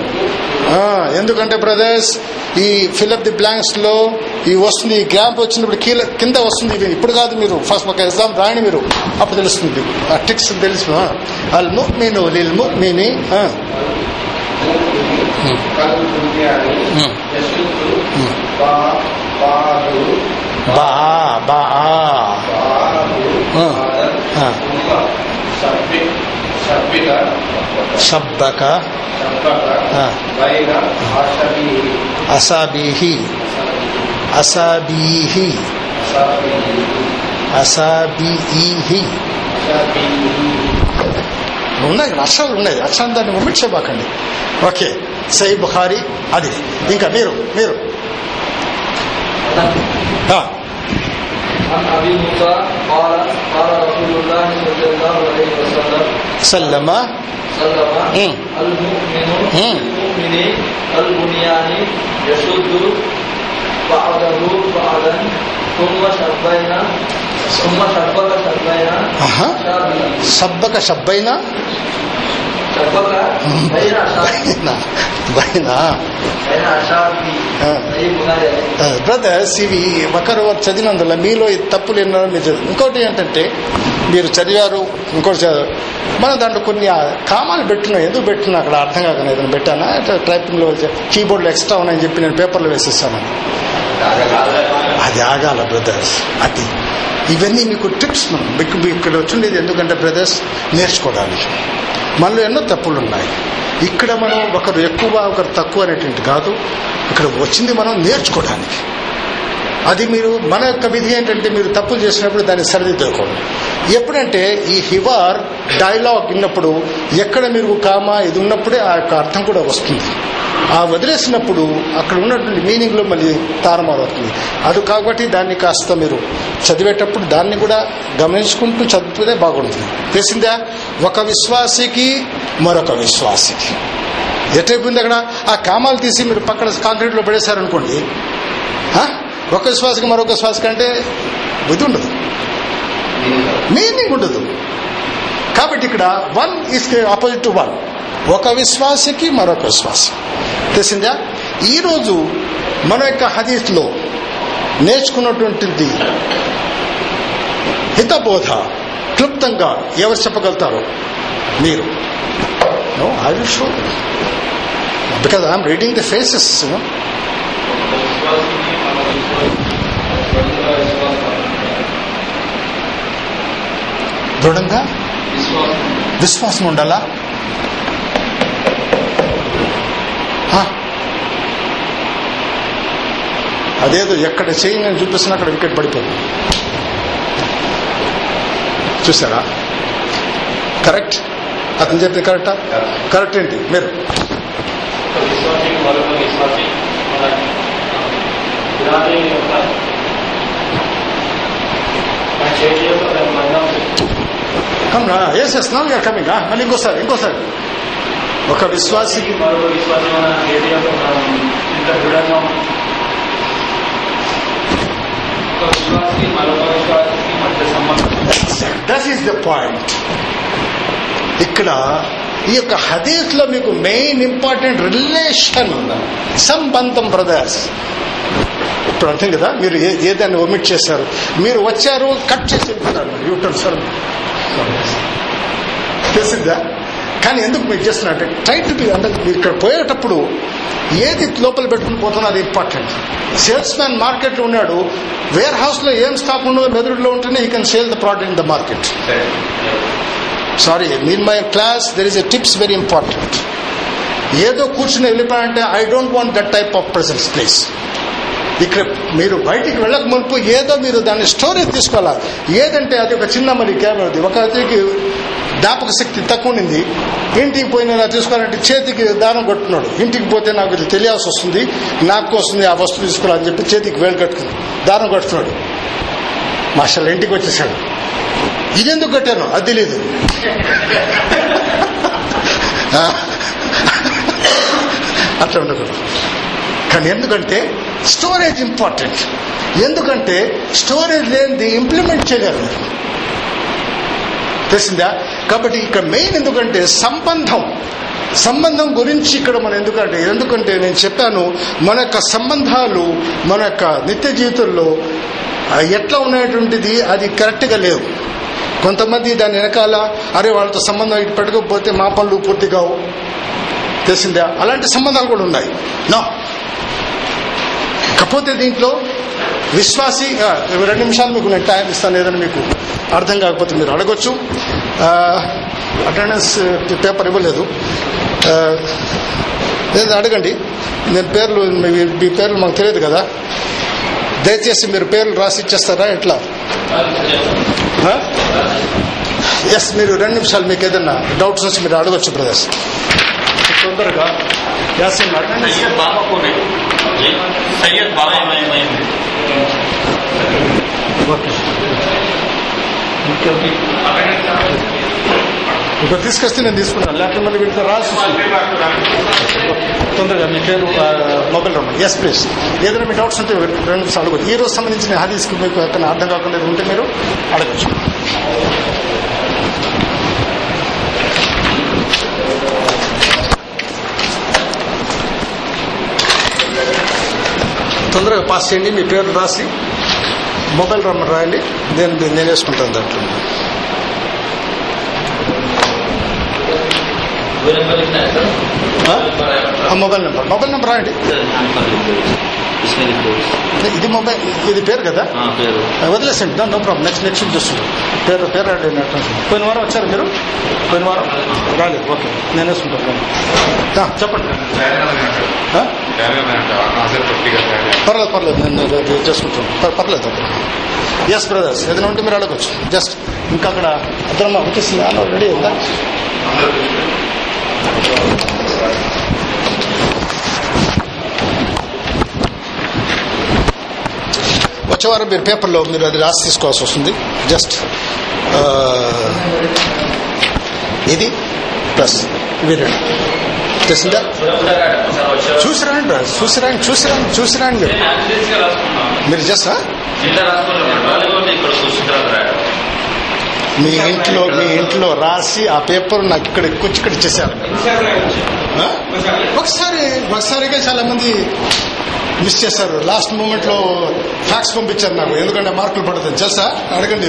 ఎందుకంటే బ్రదర్స్ ఈ ఫిల్అప్ ది బ్లాంక్స్లో ఈ వస్తుంది ఈ గ్యాప్ వచ్చినప్పుడు కీల కింద వస్తుంది ఇది. ఇప్పుడు కాదు మీరు. ఫస్ట్ ఒక ఎగ్జామ్ రాయని మీరు. అప్పుడు తెలుస్తుంది. ఆ టిక్స్ తెలుసు. అల్ ము మీను లిల్ ము మీని ఆ. కల్పుణ్యాన్ని ఉమ్. యశుద్ధు ఉమ్. బా బా. ఆషబి అసాబీహి. అసాబీహి. అసాబి అసాబీహి అసాబి ఉన్నాయి అక్షరాలు ఉన్నాయి. అక్షరం దాన్ని ముమ్మించబాకండి ఓకే సై బుఖారి అది ఇంకా మీరు మీరు. عن أبي موسى قال قال رسول الله صلى الله عليه وسلم سلم سلم المؤمن المؤمن البنيان يشد بعضه بعضا ثم شبينا ثم شبك شبينا شبك شبينا బ్రదర్స్ ఇవి ఒకరు చదివినందువల్ల మీలో తప్పులు ఎన్నో మీరు ఇంకోటి ఏంటంటే మీరు చదివారు ఇంకోటి చదివారు. మనం దాంట్లో కొన్ని కామాలు పెట్టినా ఎందుకు పెట్టినా అక్కడ అర్థం కాక నేను పెట్టానా? టైపింగ్లో కీబోర్డ్లో ఎక్స్ట్రా ఉన్నాయని చెప్పి నేను పేపర్లో వేసేస్తాను. అది ఆగాల బ్రదర్స్ అది ఇవన్నీ మీకు టిప్స్ మనం మీకు ఇక్కడ వచ్చిండేది ఎందుకంటే బ్రదర్స్ నేర్చుకోవడానికి. మనలో ఎన్నో తప్పులు ఉన్నాయి ఇక్కడ మనం ఒకరు ఎక్కువ ఒకరు తక్కువ అనేటువంటి కాదు. ఇక్కడ వచ్చింది మనం నేర్చుకోవడానికి. అది మీరు మన యొక్క విధి ఏంటంటే మీరు తప్పులు చేసినప్పుడు దాన్ని సరిదిద్దుకోండి. ఎప్పుడంటే ఈ హివార్ డైలాగ్ విన్నప్పుడు ఎక్కడ మీరు కామ ఇది ఉన్నప్పుడే ఆ యొక్క అర్థం కూడా వస్తుంది. ఆ వదిలేసినప్పుడు అక్కడ ఉన్నటువంటి మీనింగ్లో మళ్ళీ తారుమారవుతుంది అది కాబట్టి దాన్ని కాస్త మీరు చదివేటప్పుడు దాన్ని కూడా గమనించుకుంటూ చదివితే బాగుంటుంది. తెలిసిందా? ఒక విశ్వాసికి మరొక విశ్వాసికి. ఎటైపోయింది అక్కడ? ఆ కామాలు తీసి మీరు పక్కన కాంక్రీట్లో పడేశారనుకోండి. ఆ? ఒక శ్వాసకి మరొక శ్వాస కంటే బుద్ధి ఉండదు. మీనింగ్ ఉండదు. కాబట్టి ఇక్కడ one is opposite to one ఒక విశ్వాసకి మరొక విశ్వాసం తెలిసిందా? ఈరోజు మన యొక్క హదీస్లో నేర్చుకున్నటువంటిది హితబోధ. క్లుప్తంగా ఎవరు చెప్పగలుగుతారో? మీరు. No I will show because I'm reading the faces విశ్వాసికి మన విశ్వాసం విశ్వాసం దృఢంగా విశ్వాసం ఉండాలా? అదేదో ఎక్కడ చేయి నేను చూపిస్తున్నా అక్కడ వికెట్ పడిపోయింది. చూసారా కరెక్ట్. అతను చెప్పింది కరెక్టా? కరెక్ట్ ఏంటి? మీరు. ఒక మరొక విశ్వాసి మన విరాటి యొక్క మన చేతి యొక్క దాని బంధం come yes yes now you are coming మళ్ళీ ఇంకోసారి ఇంకోసారి ఒక విశ్వాసికి మరొక విశ్వాసి మన దట్ ఈస్ ద పాయింట్ ఇక్కడ ఈ యొక్క హదీస్లో మీకు మెయిన్ ఇంపార్టెంట్ రిలేషన్ సంబంధం బ్రదర్స్ ఇప్పుడు అర్థం కదా? మీరు ఏదైనా ఒమిట్ చేశారు? మీరు వచ్చారు కట్ చేసి వెళ్తున్నారు సార్ తెలిసిందా? కానీ ఎందుకు మీరు చేస్తున్నా అంటే ట్రై బి అంటే మీరు ఇక్కడ పోయేటప్పుడు ఏది లోపల పెట్టుకుని పోతున్నా అది ఇంపార్టెంట్ సేల్స్ మ్యాన్ మార్కెట్లో ఉన్నాడు వేర్ హౌస్లో ఏం స్టాక్ ఉండదు మెదడులో ఉంటేనే ఈ can sale the product in the market sorry mean my class there is a tips very important ఏదో కూర్చుని వెళ్ళిపోయారంటే I don't want that type of presence place ఇక్కడ మీరు బయటికి వెళ్ళక మునుపు ఏదో మీరు దాన్ని స్టోరేజ్ తీసుకోవాలి? ఏదంటే అది ఒక చిన్న మరి కెమెరాది ఒక అతనికి జ్ఞాపక శక్తి తక్కువ ఉండింది. ఇంటికి పోయిన ఇలా తీసుకోవాలంటే చేతికి దారం కొట్టున్నాడు ఇంటికి పోతే నాకు ఇది తెలియాల్సి వస్తుంది. నాకు వస్తుంది ఆ వస్తువు తీసుకోవాలని చెప్పి చేతికి వేలు కట్టుకుని దారం కట్టుతున్నాడు మాస్టర్ ఇంటికి వచ్చేసాడు. ఇదెందుకు కట్టాను? అది తెలియదు అట్లా ఉండకూడదు. కానీ ఎందుకంటే స్టోరేజ్ ఇంపార్టెంట్. ఎందుకంటే స్టోరేజ్ లేనిది ఇంప్లిమెంట్ చేయగలరు తెలిసిందా? కాబట్టి ఇక్కడ మెయిన్ ఎందుకంటే సంబంధం. సంబంధం గురించి ఇక్కడ మనం ఎందుకంటే ఎందుకంటే నేను చెప్పాను మన యొక్క సంబంధాలు మన యొక్క నిత్య జీవితంలో ఎట్లా ఉన్నటువంటిది అది కరెక్ట్గా లేవు. కొంతమంది దాని వెనకాల అరే వాళ్ళతో సంబంధం ఇటు పెట్టకపోతే మా పనులు పూర్తి కావు. తెలిసిందా? అలాంటి సంబంధాలు కూడా ఉన్నాయి. నా కాకపోతే దీంట్లో విశ్వాసి రెండు నిమిషాలు మీకు నేను టైం ఇస్తాను ఏదైనా మీకు అర్థం కాకపోతే మీరు అడగొచ్చు. అటెండెన్స్ పేపర్ ఇవ్వలేదు. ఆ, ఏదో అడగండి. నేను పేర్లు మీ- మీ పేర్లు మాకు తెలియదు కదా. దయచేసి మీరు పేర్లు రాసి ఇచ్చేస్తారా ఎట్లా? ఎస్ మీరు రెండు నిమిషాలు మీకు ఏదైనా డౌట్స్ వచ్చి మీరు అడగొచ్చు బ్రదర్స్. తొందరగా. యాసిన్ సయ్యద్ బలమయమైంది ఇప్పుడు తీసుకొస్తే నేను తీసుకున్నాను లేకపోతే మళ్ళీ వీళ్ళతో రాసి తొందరగా మీ పేరు మొబైల్ రమ్మ ఎస్ ప్లీజ్ ఏదైనా మీ డౌట్స్ ఉంటే రెండు సార్లు ఈ రోజు సంబంధించిన హాదీస్కి మీకు ఎక్కడ అర్థం కాకుండా ఉంటే మీరు అడగచ్చు. తొందరగా పాస్ చేయండి. మీ పేరు రాసి మొబైల్ నెంబర్ రాయండి. నేను నేను వేసుకుంటాను దాంట్లో. Mobile number. మొబైల్ నెంబర్ రాయండి. ఇది మొబైల్ ఇది పేరు కదా? పేరు. వదిలేసండి నో ప్రాబ్లం. నెక్స్ట్ నెక్స్ట్ చూస్తుంది పేరు పేరు పోయిన వారం వచ్చారు మీరు? పోయిన వారం? రాలేదు. ఓకే. నేను వేసుకుంటాను. చెప్పండి. పర్లేదు పర్లేదు. నేను చేసుకుంటాను. పర్లేదు ఎస్ బ్రదర్స్ ఏదైనా ఉంటే మీరు అడగచ్చు. జస్ట్ ఇంకా అక్కడ అద్దరమ్మ వచ్చేసింది రెడీ ఉందా అయిందా వచ్చేవారం మీరు పేపర్లో మీరు అది రాసి తీసుకోవాల్సి వస్తుంది. జస్ట్ ఇది ప్లస్ ఇవి రెండు తెలిసిందా చూసిరాండి రా చూసిరాండి చూసిరాండి చూసిరాండి. మీరు మీరు జస్ట్ మీ ఇంట్లో మీ ఇంట్లో రాసి ఆ పేపర్ నాకు ఇక్కడ ఎక్కువ ఇక్కడ ఇచ్చేసారు? ఒకసారి ఒకసారిగా చాలా మంది మిస్ చేశారు. లాస్ట్ మూమెంట్లో ఫ్యాక్స్ పంపించారు నాకు. ఎందుకంటే మార్కులు పడుతుంది తెలుసా? అడగండి.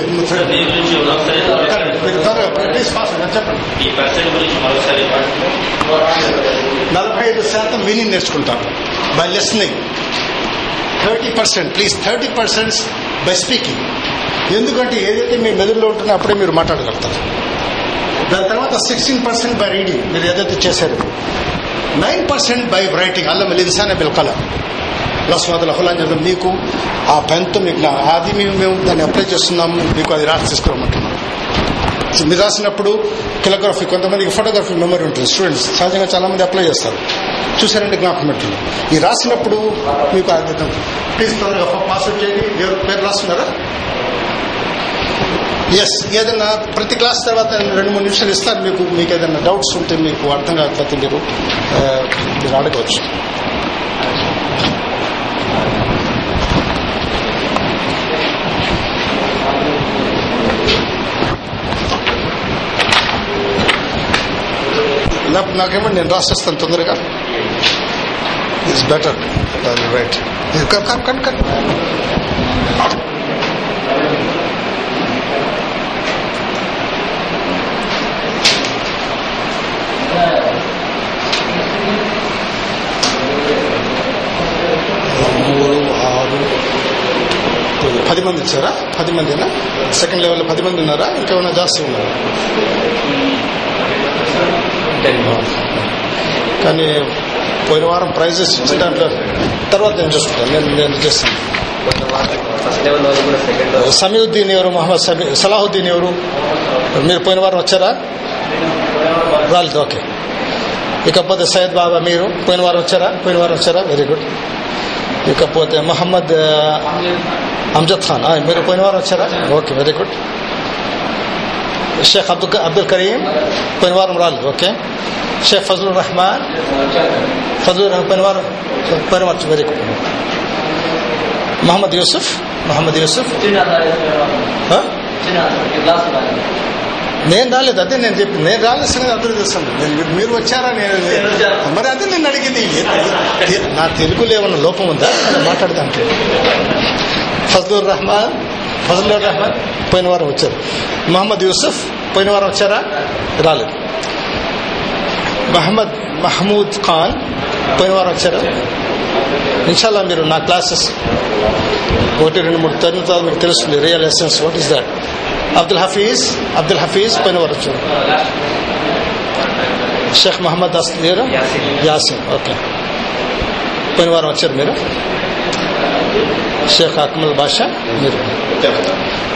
చెప్పండి. నలభై ఐదు శాతం విని నేర్చుకుంటారు by listening thirty percent. Please thirty percent by speaking ఎందుకంటే ఏదైతే మీ మెదడులో ఉంటుందో అప్పుడే మీరు మాట్లాడగలుగుతారు. దాని తర్వాత సిక్స్టీన్ పర్సెంట్ బై రీడింగ్ మీరు ఏదైతే చేశారు. నైన్ పర్సెంట్ బై రైటింగ్ అల్లం లిన్సానే బిల్కల లస్మాదుల హులాంజలు మీకు ఆ పెన్తో మీకు అది మేము మేము దాన్ని అప్లై చేస్తున్నాము మీకు అది రాసి తీసుకురమ్మంటున్నాం మీరు రాసినప్పుడు కిలోగ్రఫీ కొంతమందికి ఫోటోగ్రఫీ మెమరీ ఉంటుంది. స్టూడెంట్స్ సహజంగా చాలా మంది అప్లై చేస్తారు. చూసారంటే జ్ఞాపకం పెట్టుకుంది ఈ రాసినప్పుడు మీకు ప్లీజ్ తొందరగా పాస్అవుట్ చేయండి. ఎవరు పేరు రాస్తున్నారా? ఎస్ ఏదైనా ప్రతి క్లాస్ తర్వాత రెండు మూడు నిమిషాలు ఇస్తారు మీకు. మీకు ఏదైనా డౌట్స్ ఉంటే మీకు అర్థం కాకపోతే మీరు మీరు అడగవచ్చు. నాకు నాకేమండి నేను రాసేస్తాను తొందరగా. ఇట్స్ బెటర్ రైట్ కన్ కన్ కన్ మూడు ఆరు పది మంది ఇచ్చారా? పది మందినా? సెకండ్ లెవెల్లో పది మంది ఉన్నారా? ఇంకేమైనా జాస్తి ఉన్నారా? కానీ పోయిన వారం ప్రైజెస్ ఇచ్చిన దాంట్లో తర్వాత నేను చూసుకుంటాను. నేను నేను చేస్తాను. ఫస్ట్ సమీవుద్దీన్ ఎవరు? మొహమ్మద్ సమీ సలాహుద్దీన్ ఎవరు? మీరు పోయిన వారం వచ్చారా? రాలేదు. ఓకే. ఇకపోతే సయ్యద్ బాబా మీరు పోయిన వారం వచ్చారా? పోయిన వారం వచ్చారా? వెరీ గుడ్ ఇకపోతే మొహమ్మద్ అమ్జద్ ఖాన్. మీరు పోయిన వారం వచ్చారా? Okay. Very good Sheikh Abdul Abdul Karim పోయిన వారం రాలేదు ఓకే షేక్ ఫజలుర్ రహమాన్ ఫజలుర్ రహమాన్ పోయిన వారం గుడ్ మొహమ్మద్ యూసుఫ్ మొహమ్మద్ యూసుఫ్? నేను రాలేదు అదే నేను చెప్పి నేను రాలేదు సంగతి అర్థం చేస్తాను నేను మీరు- వచ్చారా? నేను మరి అదే నేను అడిగింది. నా తెలుగులో ఏమన్నా లోపం ఉందా? మాట్లాడదాంటే ఫజలుర్ రహమాన్ ఫజలుర్ రహమాన్ పోయిన వారం వచ్చారు. మహమ్మద్ యూసుఫ్ పోయిన వారం వచ్చారా? రాలేదు. మహమ్మద్ మహమూద్ ఖాన్ పోయిన వారం వచ్చారా? ఇన్షాల్లా మీరు నా క్లాసెస్ ఒకటి రెండు మూడు తరగతి తర్వాత మీకు తెలుస్తుంది. Real essence what is that Abdul Hafeez Abdul Hafeez పైన వారు వచ్చారు. షేక్ మహమ్మద్ అస్లీరా యాసిన్ ఓకే. పోయిన వారం వచ్చారు మీరు. షేక్ అక్మల్ బాషా మీరు.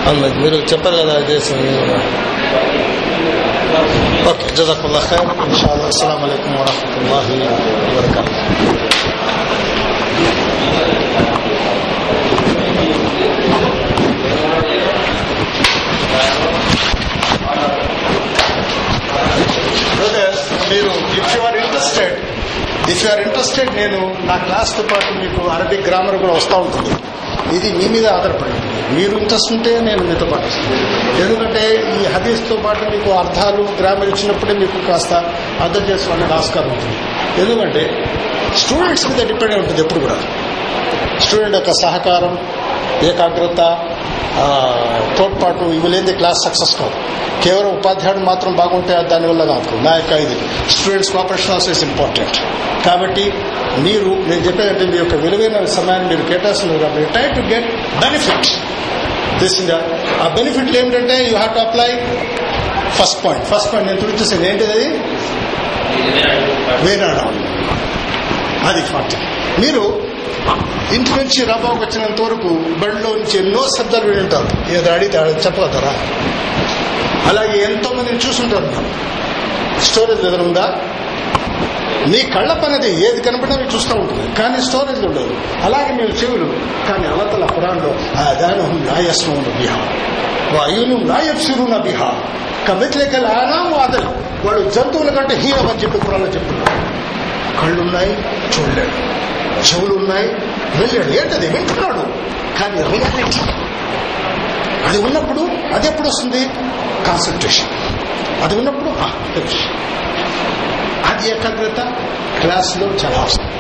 అవును మరి చెప్పారు కదా దేశం ఓకే జజాకుల్లా ఖైర్. ఇన్షాల్లా అస్సలం అయికం మీరు if you are interested if you are interested నేను నా క్లాస్తో పాటు మీకు అరబిక్ గ్రామర్ కూడా వస్తూ ఉంటుంది. ఇది మీ మీద ఆధారపడి మీరు ఇంట్రెస్ట్ నేను మీతో పాటు ఎందుకంటే ఈ హదీస్తో పాటు మీకు అర్థాలు గ్రామర్ ఇచ్చినప్పుడే మీకు కాస్త అర్థం చేసుకోవడానికి ఆస్కారం ఉంటుంది. ఎందుకంటే స్టూడెంట్స్ మీద డిపెండ్ ఉంటుంది ఎప్పుడు కూడా. స్టూడెంట్ యొక్క సహకారం ఏకాగ్రత తోడ్పాటు ఇవి లేని క్లాస్ సక్సెస్ కాదు కేవలం ఉపాధ్యాయుడు మాత్రం బాగుంటే దానివల్ల కాదు. నా యొక్క ఇది. Students cooperation also is important కాబట్టి మీరు నేను చెప్పేదంటే మీ యొక్క విలువైన సమయాన్ని మీరు కేటాయిస్తున్నారు కాబట్టి ట్రై టు గెట్ బెనిఫిట్ తెలిసిందా ఆ బెనిఫిట్లు ఏమిటంటే you have to apply first point first point నేను చూపించేసాను ఏంటిది అది? వేనాడ అది ఫార్టీ మీరు ఇంటి నుంచి రబాకు వచ్చినంత వరకు బడిలో నుంచి ఎన్నో శబ్దాలు వింటారు ఏదో అడిగితే అడిగి చెప్పగలరా అలాగే ఎంతో మందిని చూసుంటారు. స్టోరేజ్ ఏదైనా ఉందా? నీ కళ్ళ పనిది ఏది కనపడినా మీరు చూస్తూ ఉంటుంది కానీ స్టోరేజ్ ఉండదు. అలాగే మీరు చెవులు. కానీ అవతల పురాణంలో దానం నాయస్వం బిహా వాయును నాయప్సిరున బిహా కమిత్లేకల్ ఆనాం వాదలు వాళ్ళు జంతువుల కంటే హీనమని చెప్పి పురాణంలో చెప్తున్నారు. కళ్ళున్నాయి చూడలేడు చెవులు ఉన్నాయి వెళ్ళాడు ఏంటది? వింటున్నాడు. కానీ రియాలిటీ అది ఉన్నప్పుడు అది ఎప్పుడు వస్తుంది? కాన్సన్ట్రేషన్. అది ఉన్నప్పుడు అది ఏకాగ్రత క్లాస్లో చాలా అవసరం.